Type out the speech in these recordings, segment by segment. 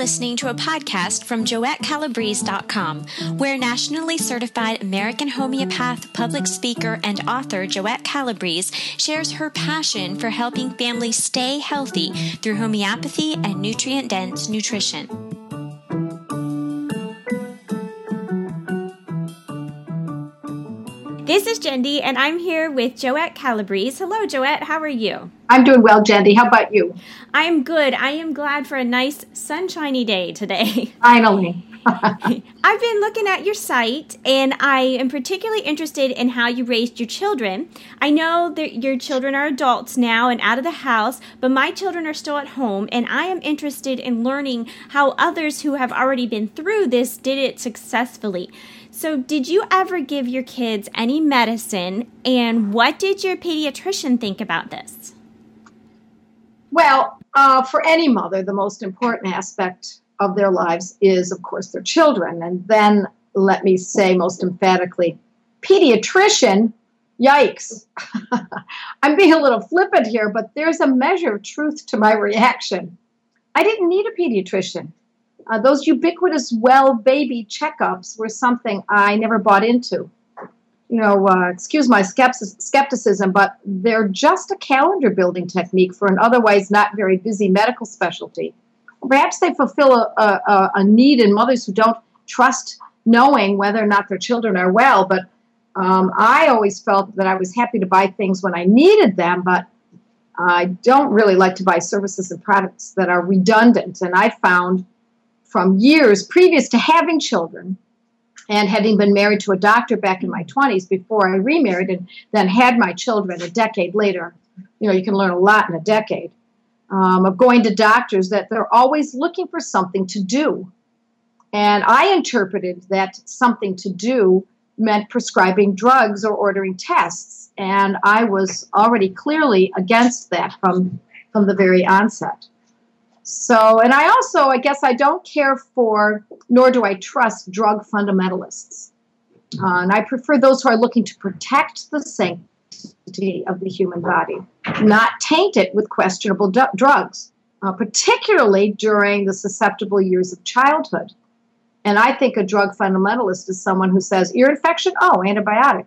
listening to a podcast from JoetteCalabrese.com, where nationally certified American homeopath, public speaker, and author Joette Calabrese shares her passion for helping families stay healthy through homeopathy and nutrient dense nutrition. This is Jendi, and I'm here with Joette Calabrese. Hello, Joette. How are you? I'm doing well, Jendi. How about you? I am good. I am glad for a nice sunshiny day today. Finally. I've been looking at your site and I am particularly interested in how you raised your children. I know that your children are adults now and out of the house, but my children are still at home and I am interested in learning how others who have already been through this did it successfully. So, did you ever give your kids any medicine and what did your pediatrician think about this? Well, uh, for any mother, the most important aspect of their lives is, of course, their children. And then let me say most emphatically, pediatrician, yikes. I'm being a little flippant here, but there's a measure of truth to my reaction. I didn't need a pediatrician. Uh, those ubiquitous well baby checkups were something I never bought into. You know, uh, excuse my skepticism, but they're just a calendar building technique for an otherwise not very busy medical specialty perhaps they fulfill a, a, a, need in mothers who don't trust knowing whether or not their children are well. But um, I always felt that I was happy to buy things when I needed them, but I don't really like to buy services and products that are redundant. And I found from years previous to having children and having been married to a doctor back in my 20s before I remarried and then had my children a decade later. You know, you can learn a lot in a decade um, of going to doctors that they're always looking for something to do. And I interpreted that something to do meant prescribing drugs or ordering tests. And I was already clearly against that from, from the very onset. So, and I also, I guess, I don't care for, nor do I trust drug fundamentalists. Uh, and I prefer those who are looking to protect the sanctity of the human body, not taint it with questionable d- drugs, uh, particularly during the susceptible years of childhood. And I think a drug fundamentalist is someone who says ear infection, oh, antibiotic.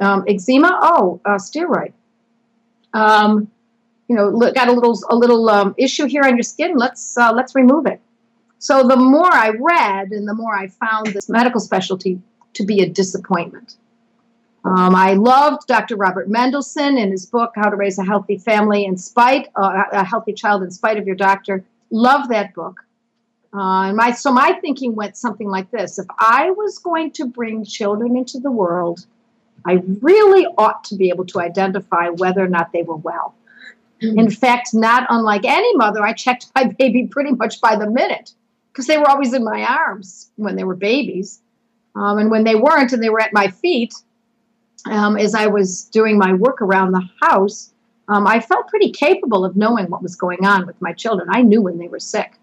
Um, eczema, oh, uh, steroid. Um, you know, look, got a little a little um, issue here on your skin. Let's uh, let's remove it. So the more I read, and the more I found this medical specialty to be a disappointment. Um, I loved Dr. Robert Mendelsohn in his book, How to Raise a Healthy Family in Spite, uh, a Healthy Child in Spite of Your Doctor. Love that book. Uh, and my, so my thinking went something like this If I was going to bring children into the world, I really ought to be able to identify whether or not they were well. In fact, not unlike any mother, I checked my baby pretty much by the minute because they were always in my arms when they were babies. Um, and when they weren't and they were at my feet, um, as I was doing my work around the house, um, I felt pretty capable of knowing what was going on with my children. I knew when they were sick.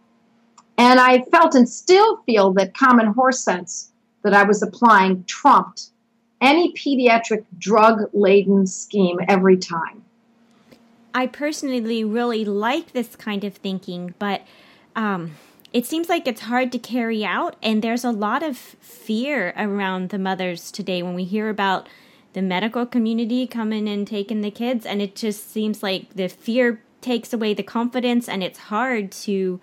And I felt and still feel that common horse sense that I was applying trumped any pediatric drug laden scheme every time. I personally really like this kind of thinking, but um, it seems like it's hard to carry out, and there's a lot of fear around the mothers today when we hear about the medical community coming and taking the kids and it just seems like the fear takes away the confidence and it's hard to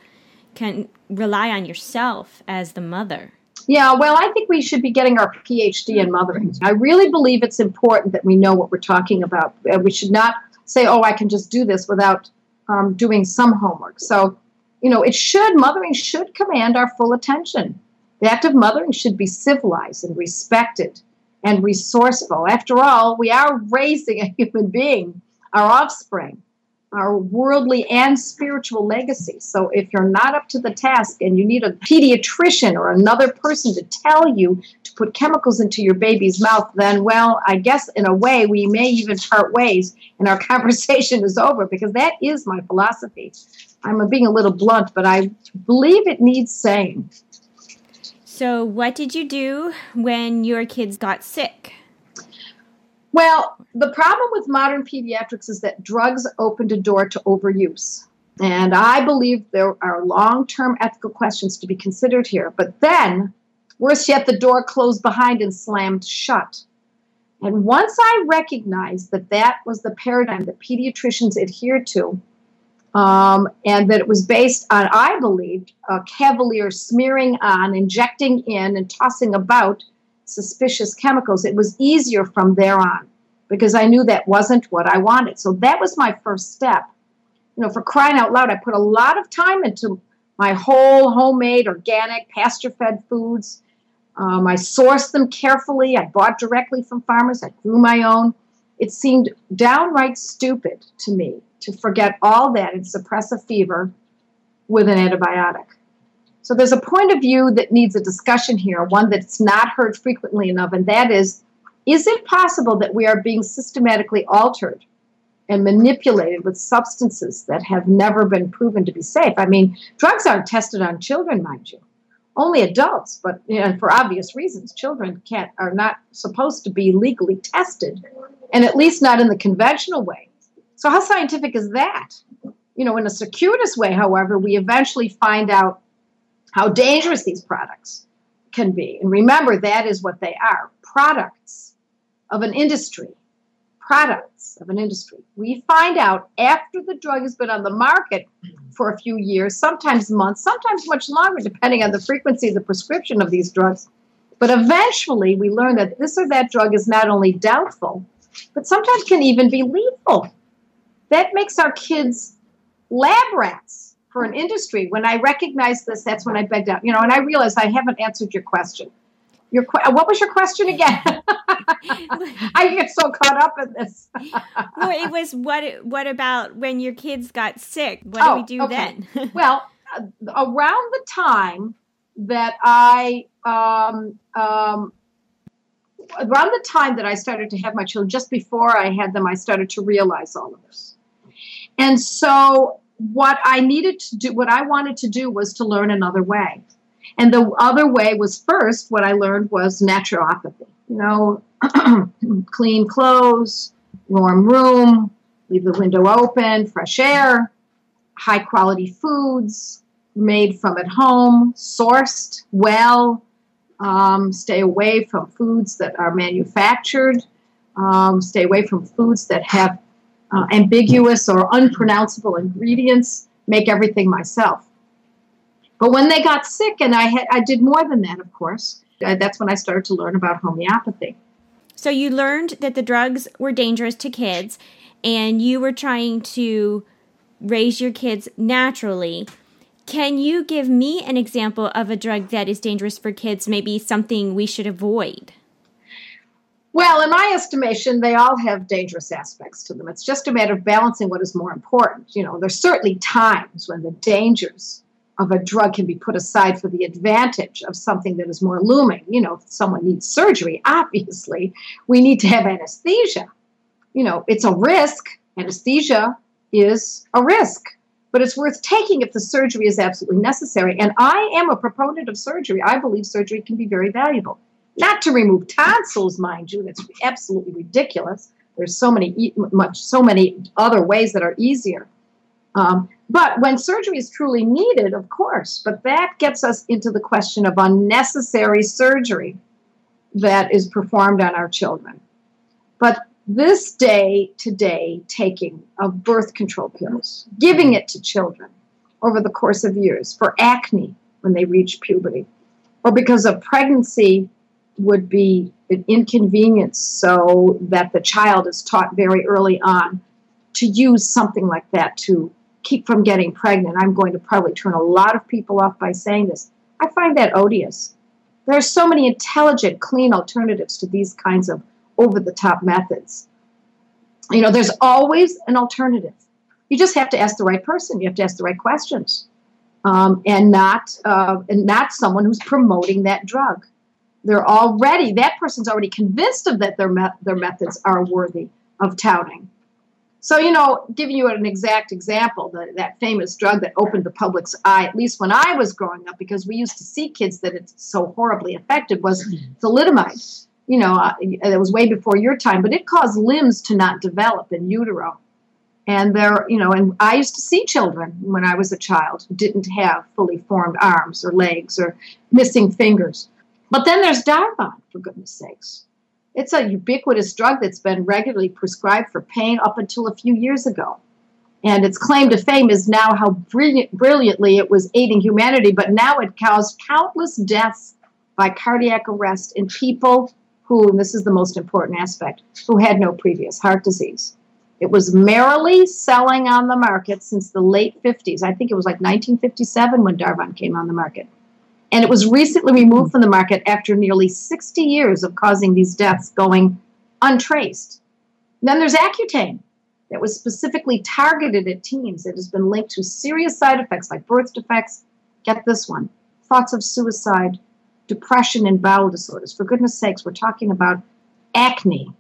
can rely on yourself as the mother. Yeah well i think we should be getting our phd in mothering. I really believe it's important that we know what we're talking about. We should not say oh i can just do this without um, doing some homework. So you know it should mothering should command our full attention. The act of mothering should be civilized and respected and resourceful. After all, we are raising a human being, our offspring, our worldly and spiritual legacy. So if you're not up to the task and you need a pediatrician or another person to tell you to put chemicals into your baby's mouth, then, well, I guess in a way we may even part ways and our conversation is over because that is my philosophy. I'm being a little blunt, but I believe it needs saying. So, what did you do when your kids got sick? Well, the problem with modern pediatrics is that drugs opened a door to overuse. And I believe there are long term ethical questions to be considered here. But then, worse yet, the door closed behind and slammed shut. And once I recognized that that was the paradigm that pediatricians adhered to, um, and that it was based on, I believed, a cavalier smearing on, injecting in, and tossing about suspicious chemicals, it was easier from there on because I knew that wasn't what I wanted. So that was my first step. You know, for crying out loud, I put a lot of time into my whole homemade, organic, pasture fed foods. Um, I sourced them carefully. I bought directly from farmers. I grew my own. It seemed downright stupid to me to forget all that and suppress a fever with an antibiotic. So there's a point of view that needs a discussion here, one that's not heard frequently enough, and that is is it possible that we are being systematically altered and manipulated with substances that have never been proven to be safe? I mean, drugs aren't tested on children, mind you. Only adults, but and for obvious reasons, children can't are not supposed to be legally tested, and at least not in the conventional way. So how scientific is that? You know, in a circuitous way, however, we eventually find out how dangerous these products can be. And remember, that is what they are products of an industry. Products of an industry. We find out after the drug has been on the market for a few years, sometimes months, sometimes much longer, depending on the frequency of the prescription of these drugs. But eventually, we learn that this or that drug is not only doubtful, but sometimes can even be lethal. That makes our kids lab rats for an industry. When I recognized this, that's when I begged out. You know, and I realized I haven't answered your question. Your what was your question again? I get so caught up in this. well, it was what what about when your kids got sick? What oh, do we do okay. then? well, uh, around the time that I um, um, around the time that I started to have my children, just before I had them, I started to realize all of this. And so what I needed to do, what I wanted to do was to learn another way. And the other way was first, what I learned was naturopathy. You know, clean clothes, warm room, leave the window open, fresh air, high quality foods made from at home, sourced well, um, stay away from foods that are manufactured, um, stay away from foods that have uh, ambiguous or unpronounceable ingredients, make everything myself. But when they got sick, and I had, I did more than that, of course. Uh, that's when I started to learn about homeopathy. So you learned that the drugs were dangerous to kids, and you were trying to raise your kids naturally. Can you give me an example of a drug that is dangerous for kids, maybe something we should avoid? Well, in my estimation, they all have dangerous aspects to them. It's just a matter of balancing what is more important. You know, there's certainly times when the dangers of a drug can be put aside for the advantage of something that is more looming. You know, if someone needs surgery, obviously, we need to have anesthesia. You know, it's a risk. Anesthesia is a risk, but it's worth taking if the surgery is absolutely necessary. And I am a proponent of surgery. I believe surgery can be very valuable not to remove tonsils, mind you. That's absolutely ridiculous. There's so many much so many other ways that are easier. Um, but when surgery is truly needed, of course, but that gets us into the question of unnecessary surgery that is performed on our children. But this day to day taking of birth control pills, giving it to children over the course of years for acne when they reach puberty, or because of pregnancy would be an inconvenience so that the child is taught very early on to use something like that to keep from getting pregnant. I'm going to probably turn a lot of people off by saying this. I find that odious. There are so many intelligent, clean alternatives to these kinds of over the top methods. You know, there's always an alternative. You just have to ask the right person. You have to ask the right questions, um, and not uh, and not someone who's promoting that drug they're already that person's already convinced of that their me- their methods are worthy of touting. So you know, giving you an exact example, the, that famous drug that opened the public's eye, at least when I was growing up, because we used to see kids that it's so horribly affected, was thalidomide. You know, uh, it was way before your time, but it caused limbs to not develop in utero. And there, you know, and I used to see children when I was a child who didn't have fully formed arms or legs or missing fingers. But then there's Darvon, for goodness sakes. It's a ubiquitous drug that's been regularly prescribed for pain up until a few years ago. And its claim to fame is now how brilliant, brilliantly it was aiding humanity, but now it caused countless deaths by cardiac arrest in people who, and this is the most important aspect, who had no previous heart disease. It was merrily selling on the market since the late 50s. I think it was like 1957 when Darvon came on the market. And it was recently removed from the market after nearly 60 years of causing these deaths going untraced. Then there's Accutane that was specifically targeted at teens. It has been linked to serious side effects like birth defects. Get this one thoughts of suicide, depression, and bowel disorders. For goodness sakes, we're talking about acne.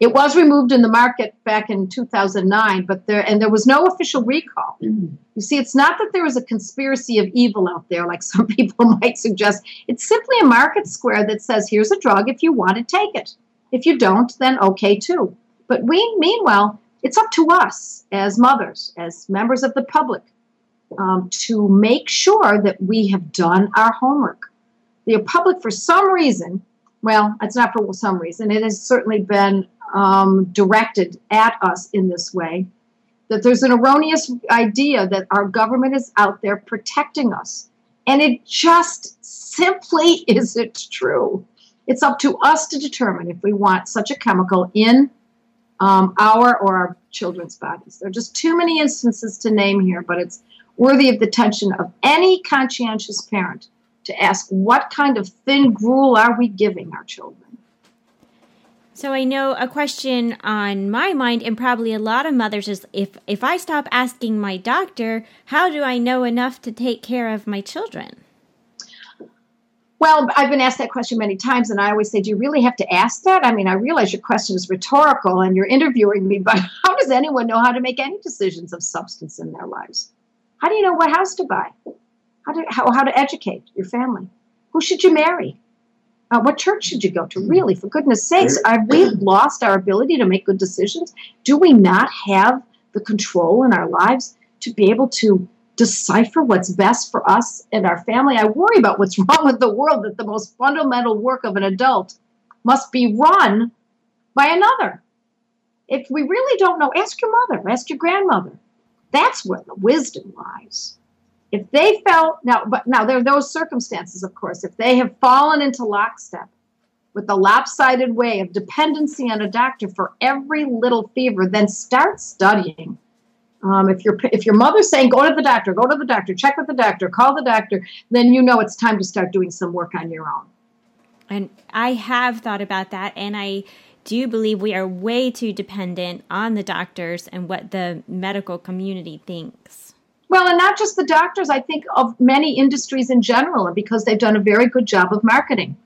It was removed in the market back in 2009, but there and there was no official recall. Mm-hmm. You see, it's not that there is a conspiracy of evil out there, like some people might suggest. It's simply a market square that says, "Here's a drug. If you want it, take it. If you don't, then okay too." But we, meanwhile, it's up to us as mothers, as members of the public, um, to make sure that we have done our homework. The public, for some reason, well, it's not for some reason, it has certainly been um, directed at us in this way, that there's an erroneous idea that our government is out there protecting us. And it just simply isn't true. It's up to us to determine if we want such a chemical in um, our or our children's bodies. There are just too many instances to name here, but it's worthy of the attention of any conscientious parent to ask what kind of thin gruel are we giving our children? So I know a question on my mind and probably a lot of mothers is if if I stop asking my doctor, how do I know enough to take care of my children? Well, I've been asked that question many times, and I always say, Do you really have to ask that? I mean, I realize your question is rhetorical and you're interviewing me, but how does anyone know how to make any decisions of substance in their lives? How do you know what house to buy? How to, how, how to educate your family? Who should you marry? Uh, what church should you go to? Really, for goodness sakes, have we lost our ability to make good decisions? Do we not have the control in our lives to be able to decipher what's best for us and our family? I worry about what's wrong with the world that the most fundamental work of an adult must be run by another. If we really don't know, ask your mother, ask your grandmother. That's where the wisdom lies. If they felt now, but now there are those circumstances, of course, if they have fallen into lockstep with the lopsided way of dependency on a doctor for every little fever, then start studying. Um, if your if your mother's saying go to the doctor, go to the doctor, check with the doctor, call the doctor, then you know it's time to start doing some work on your own. And I have thought about that, and I do believe we are way too dependent on the doctors and what the medical community thinks. Well, and not just the doctors, I think of many industries in general, because they've done a very good job of marketing.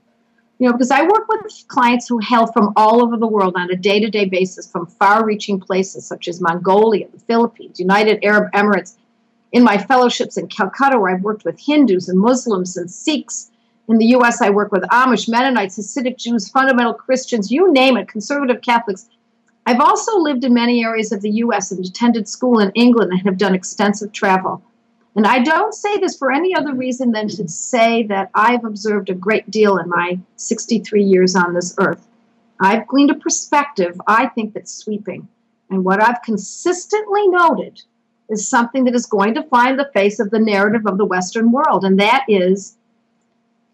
You know, because I work with clients who hail from all over the world on a day to day basis from far reaching places such as Mongolia, the Philippines, United Arab Emirates. In my fellowships in Calcutta, where I've worked with Hindus and Muslims and Sikhs. In the US, I work with Amish, Mennonites, Hasidic Jews, fundamental Christians, you name it, conservative Catholics. I've also lived in many areas of the U.S. and attended school in England and have done extensive travel. And I don't say this for any other reason than to say that I've observed a great deal in my 63 years on this earth. I've gleaned a perspective, I think, that's sweeping. And what I've consistently noted is something that is going to find the face of the narrative of the Western world, and that is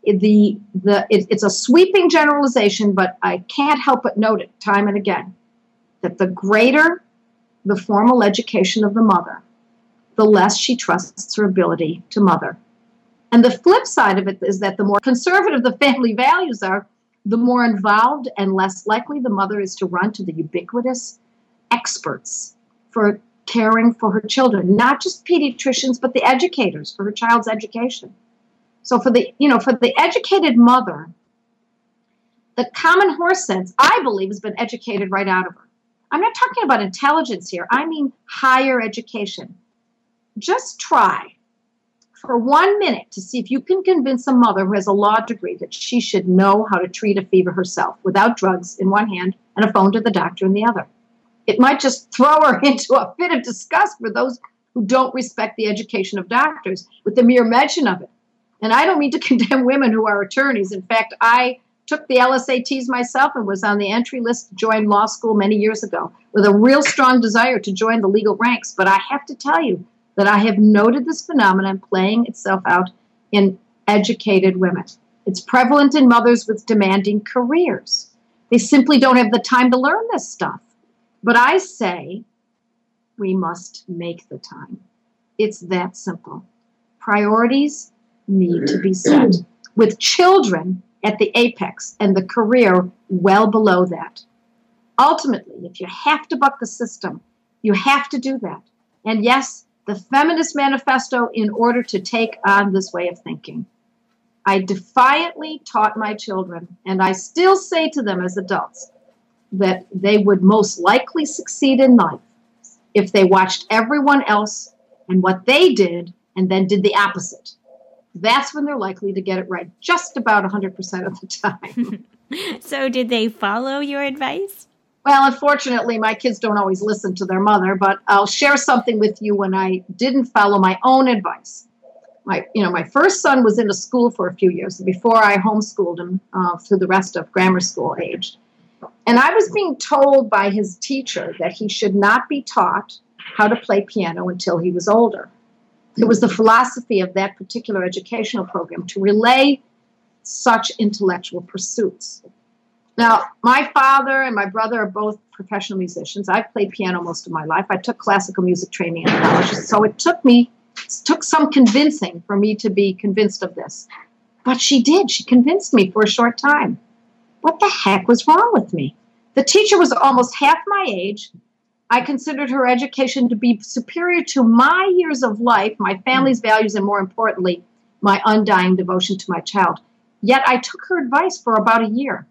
the the it, it's a sweeping generalization, but I can't help but note it time and again that the greater the formal education of the mother, the less she trusts her ability to mother. And the flip side of it is that the more conservative the family values are, the more involved and less likely the mother is to run to the ubiquitous experts for caring for her children, not just pediatricians, but the educators for her child's education. So for the, you know, for the educated mother, the common horse sense, I believe, has been educated right out of her. I'm not talking about intelligence here, I mean higher education. Just try for one minute to see if you can convince a mother who has a law degree that she should know how to treat a fever herself without drugs in one hand and a phone to the doctor in the other. it might just throw her into a fit of disgust for those who don't respect the education of doctors with the mere mention of it. And I don't mean to condemn women who are attorneys. In fact, I took the LSATs myself and was on the entry list to join law school many years ago with a real strong desire to join the legal ranks. But I have to tell you that I have noted this phenomenon playing itself out in educated women. It's prevalent in mothers with demanding careers. They simply don't have the time to learn this stuff. But I say we must make the time. It's that simple. Priorities need to be set. With children, at the apex and the career well below that. Ultimately, if you have to buck the system, you have to do that. And yes, the Feminist Manifesto in order to take on this way of thinking. I defiantly taught my children, and I still say to them as adults, that they would most likely succeed in life if they watched everyone else and what they did and then did the opposite that's when they're likely to get it right just about 100% of the time. so, did they follow your advice? Well, unfortunately, my kids don't always listen to their mother, but I'll share something with you when I didn't follow my own advice. My, you know, my first son was in a school for a few years before I homeschooled him uh, through the rest of grammar school age. And I was being told by his teacher that he should not be taught how to play piano until he was older. It was the philosophy of that particular educational program to relay such intellectual pursuits. Now, my father and my brother are both professional musicians. I've played piano most of my life. I took classical music training in college, so it took me it took some convincing for me to be convinced of this. But she did. She convinced me for a short time. What the heck was wrong with me? The teacher was almost half my age, I considered her education to be superior to my years of life, my family's values, and more importantly, my undying devotion to my child. Yet I took her advice for about a year.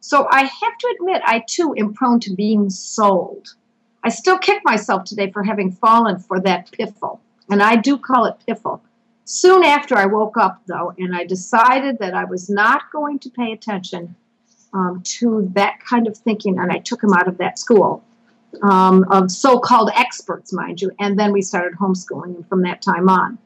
So I have to admit, I too am prone to being sold. I still kick myself today for having fallen for that piffle, and I do call it piffle. Soon after I woke up, though, and I decided that I was not going to pay attention um, to that kind of thinking, and I took him out of that school um, of so called experts, mind you. And then we started homeschooling and from that time on.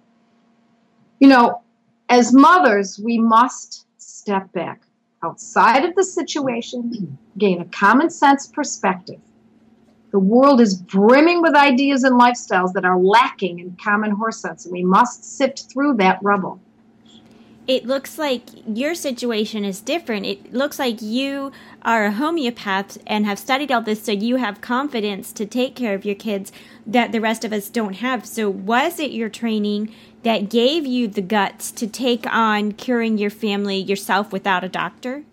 You know, as mothers, we must step back outside of the situation, gain a common sense perspective. The world is brimming with ideas and lifestyles that are lacking in common horse sense, and we must sift through that rubble it looks like your situation is different. It looks like you are a homeopath and have studied all this, so you have confidence to take care of your kids that the rest of us don't have. So, was it your training that gave you the guts to take on curing your family yourself without a doctor?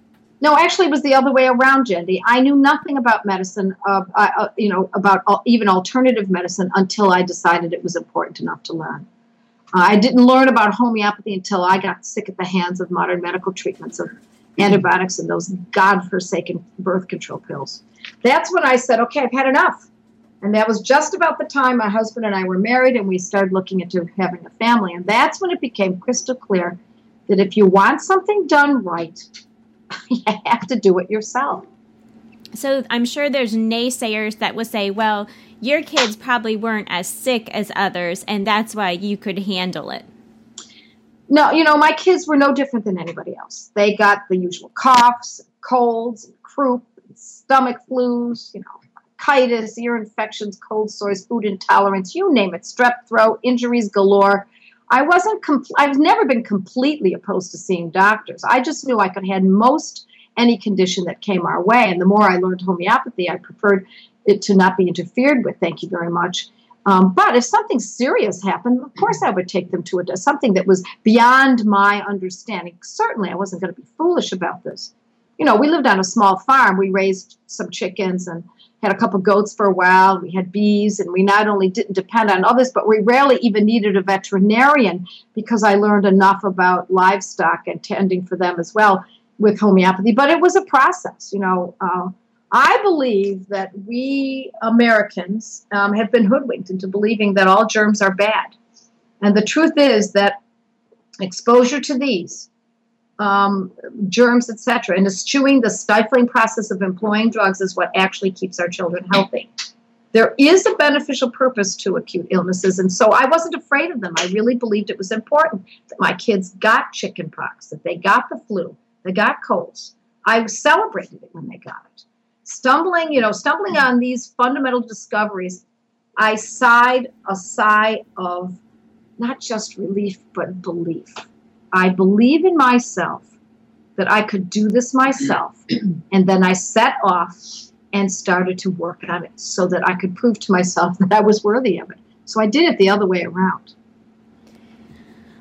No, actually, it was the other way around, Jendi. I knew nothing about medicine, uh, uh, you know, about even alternative medicine until I decided it was important enough to learn. Uh, I didn't learn about homeopathy until I got sick at the hands of modern medical treatments of antibiotics and those godforsaken birth control pills. That's when I said, okay, I've had enough. And that was just about the time my husband and I were married and we started looking into having a family. And that's when it became crystal clear that if you want something done right, you have to do it yourself. So I'm sure there's naysayers that will say, well, your kids probably weren't as sick as others, and that's why you could handle it. No, you know, my kids were no different than anybody else. They got the usual coughs, colds, croup, stomach flus, you know, bronchitis, ear infections, cold sores, food intolerance, you name it, strep throat, injuries galore. I wasn't, compl- I've never been completely opposed to seeing doctors. I just knew I could have had most any condition that came our way. And the more I learned homeopathy, I preferred it to not be interfered with. Thank you very much. Um, but if something serious happened, of course I would take them to a, Something that was beyond my understanding. Certainly, I wasn't going to be foolish about this. You know, we lived on a small farm. We raised some chickens and had a couple goats for a while. We had bees, and we not only didn't depend on others, but we rarely even needed a veterinarian because I learned enough about livestock and tending for them as well with homeopathy. But it was a process. You know, uh, I believe that we Americans um, have been hoodwinked into believing that all germs are bad. And the truth is that exposure to these um, germs, etc. And eschewing the stifling process of employing drugs is what actually keeps our children healthy. There is a beneficial purpose to acute illnesses, and so I wasn't afraid of them. I really believed it was important that my kids got chickenpox, that they got the flu, they got colds. I celebrated it when they got it. Stumbling, you know, stumbling on these fundamental discoveries, I sighed a sigh of not just relief, but belief. I believe in myself that I could do this myself. and then I set off and started to work on it so that I could prove to myself that I was worthy of it. So I did it the other way around.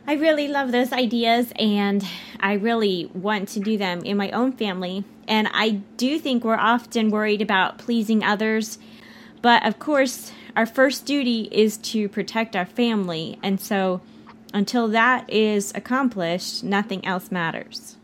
I really love those ideas and I really want to do them in my own family. And I do think we're often worried about pleasing others. But of course, our first duty is to protect our family. And so until that is accomplished, nothing else matters.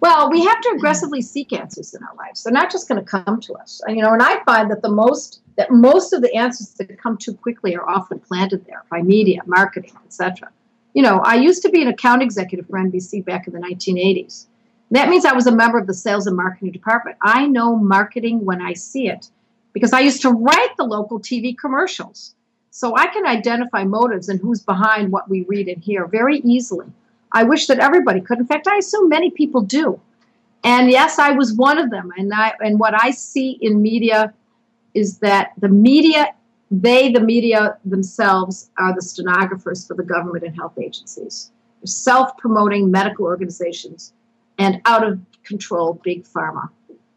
Well, we have to aggressively seek answers in our lives. They're not just going to come to us. You know, and I find that the most that most of the answers that come too quickly are often planted there by media, marketing, etc. You know, I used to be an account executive for NBC back in the 1980s. That means I was a member of the sales and marketing department. I know marketing when I see it because I used to write the local TV commercials. So I can identify motives and who's behind what we read and hear very easily. I wish that everybody could. In fact, I assume many people do. And yes, I was one of them. And I and what I see in media is that the media, they, the media themselves, are the stenographers for the government and health agencies. Self-promoting medical organizations and out of control big pharma.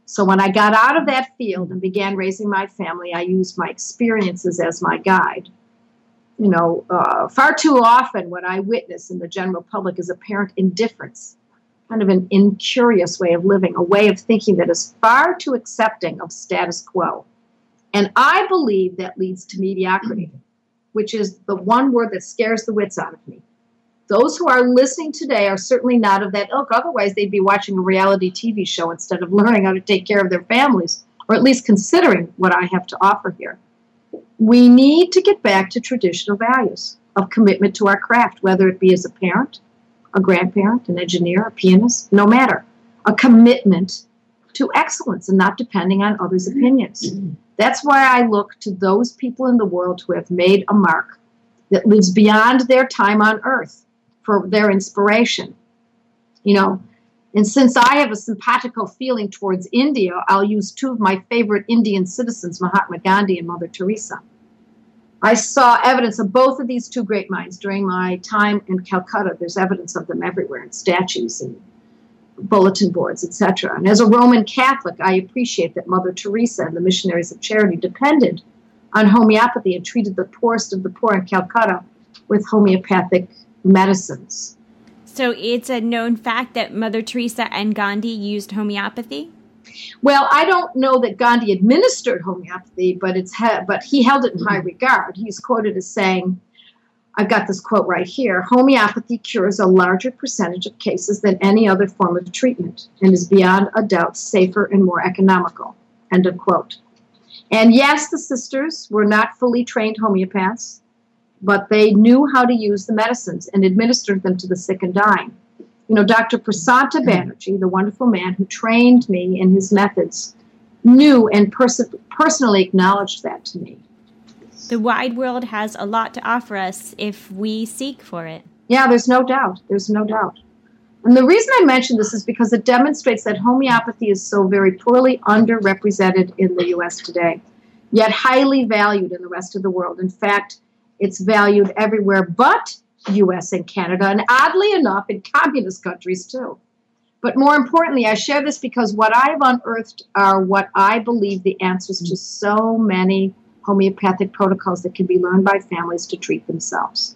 So when I got out of that field and began raising my family, I used my experiences as my guide you know, uh, far too often what I witness in the general public is apparent indifference, kind of an incurious way of living, a way of thinking that is far too accepting of status quo. And I believe that leads to mediocrity, which is the one word that scares the wits out of me. Those who are listening today are certainly not of that ilk. Otherwise, they'd be watching a reality TV show instead of learning how to take care of their families, or at least considering what I have to offer here we need to get back to traditional values of commitment to our craft, whether it be as a parent, a grandparent, an engineer, a pianist, no matter. A commitment to excellence and not depending on others' opinions. That's why I look to those people in the world who have made a mark that lives beyond their time on earth for their inspiration. You know, and since I have a simpatico feeling towards India, I'll use two of my favorite Indian citizens, Mahatma Gandhi and Mother Teresa. I saw evidence of both of these two great minds during my time in Calcutta. There's evidence of them everywhere in statues and bulletin boards, etc. And as a Roman Catholic, I appreciate that Mother Teresa and the missionaries of charity depended on homeopathy and treated the poorest of the poor in Calcutta with homeopathic medicines. So it's a known fact that Mother Teresa and Gandhi used homeopathy. Well, I don't know that Gandhi administered homeopathy, but it's he- but he held it in high regard. He's quoted as saying, I've got this quote right here homeopathy cures a larger percentage of cases than any other form of treatment and is beyond a doubt safer and more economical. End of quote. And yes, the sisters were not fully trained homeopaths but they knew how to use the medicines and administered them to the sick and dying. You know, Dr. Prasanta Banerjee, the wonderful man who trained me in his methods, knew and pers- personally acknowledged that to me. The wide world has a lot to offer us if we seek for it. Yeah, there's no doubt. There's no doubt. And the reason I mention this is because it demonstrates that homeopathy is so very poorly underrepresented in the US today, yet highly valued in the rest of the world. In fact, it's valued everywhere but US and Canada, and oddly enough, in communist countries too. But more importantly, I share this because what I've unearthed are what I believe the answers to so many homeopathic protocols that can be learned by families to treat themselves.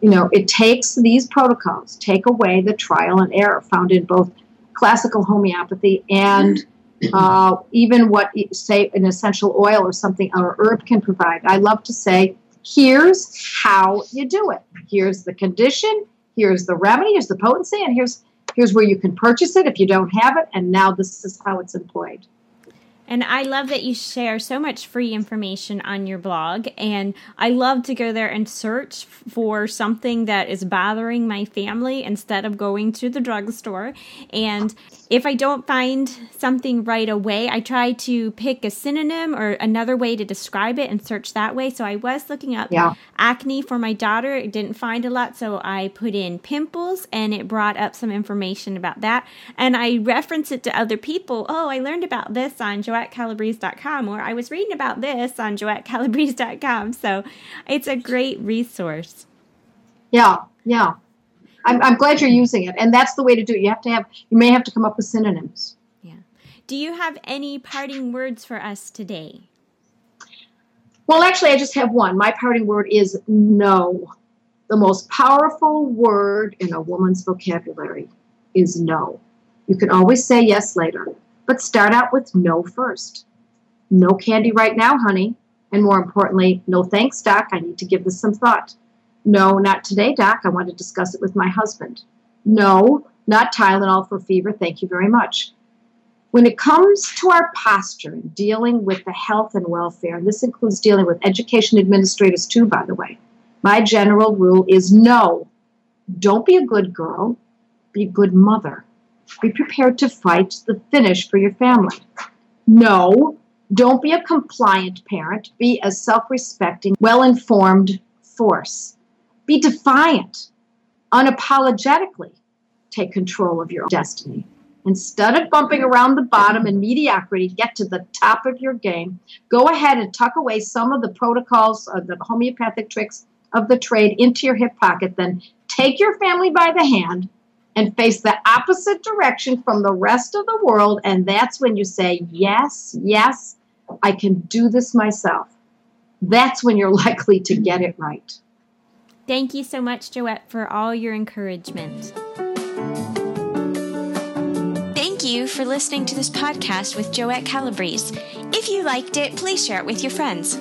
You know, it takes these protocols, take away the trial and error found in both classical homeopathy and uh, even what, say, an essential oil or something or herb can provide. I love to say here's how you do it. Here's the condition, here's the remedy, here's the potency, and here's here's where you can purchase it if you don't have it, and now this is how it's employed. And I love that you share so much free information on your blog. And I love to go there and search for something that is bothering my family instead of going to the drugstore. And if I don't find something right away, I try to pick a synonym or another way to describe it and search that way. So I was looking up yeah. acne for my daughter. It didn't find a lot. So I put in pimples and it brought up some information about that. And I reference it to other people. Oh, I learned about this on JoetteCalabrese.com or I was reading about this on JoetteCalabrese.com. So it's a great resource. Yeah, yeah. I'm, I'm glad you're using it. And that's the way to do it. You have to have, you may have to come up with synonyms. Yeah. Do you have any parting words for us today? Well, actually, I just have one. My parting word is no. The most powerful word in a woman's vocabulary is no. You can always say yes later, but start out with no first. No candy right now, honey. And more importantly, no thanks, Doc. I need to give this some thought. No, not today, Doc. I want to discuss it with my husband. No, not Tylenol for fever. Thank you very much. When it comes to our posture and dealing with the health and welfare, and this includes dealing with education administrators too, by the way, my general rule is no. Don't be a good girl, be a good mother. Be prepared to fight the finish for your family. No, don't be a compliant parent, be a self respecting, well informed force. Be defiant. Unapologetically take control of your destiny. Instead of bumping around the bottom in mediocrity, get to the top of your game. Go ahead and tuck away some of the protocols, of the homeopathic tricks of the trade into your hip pocket. Then take your family by the hand and face the opposite direction from the rest of the world. And that's when you say, Yes, yes, I can do this myself. That's when you're likely to get it right. Thank you so much, Joette, for all your encouragement. Thank you for listening to this podcast with Joette Calabrese. If you liked it, please share it with your friends.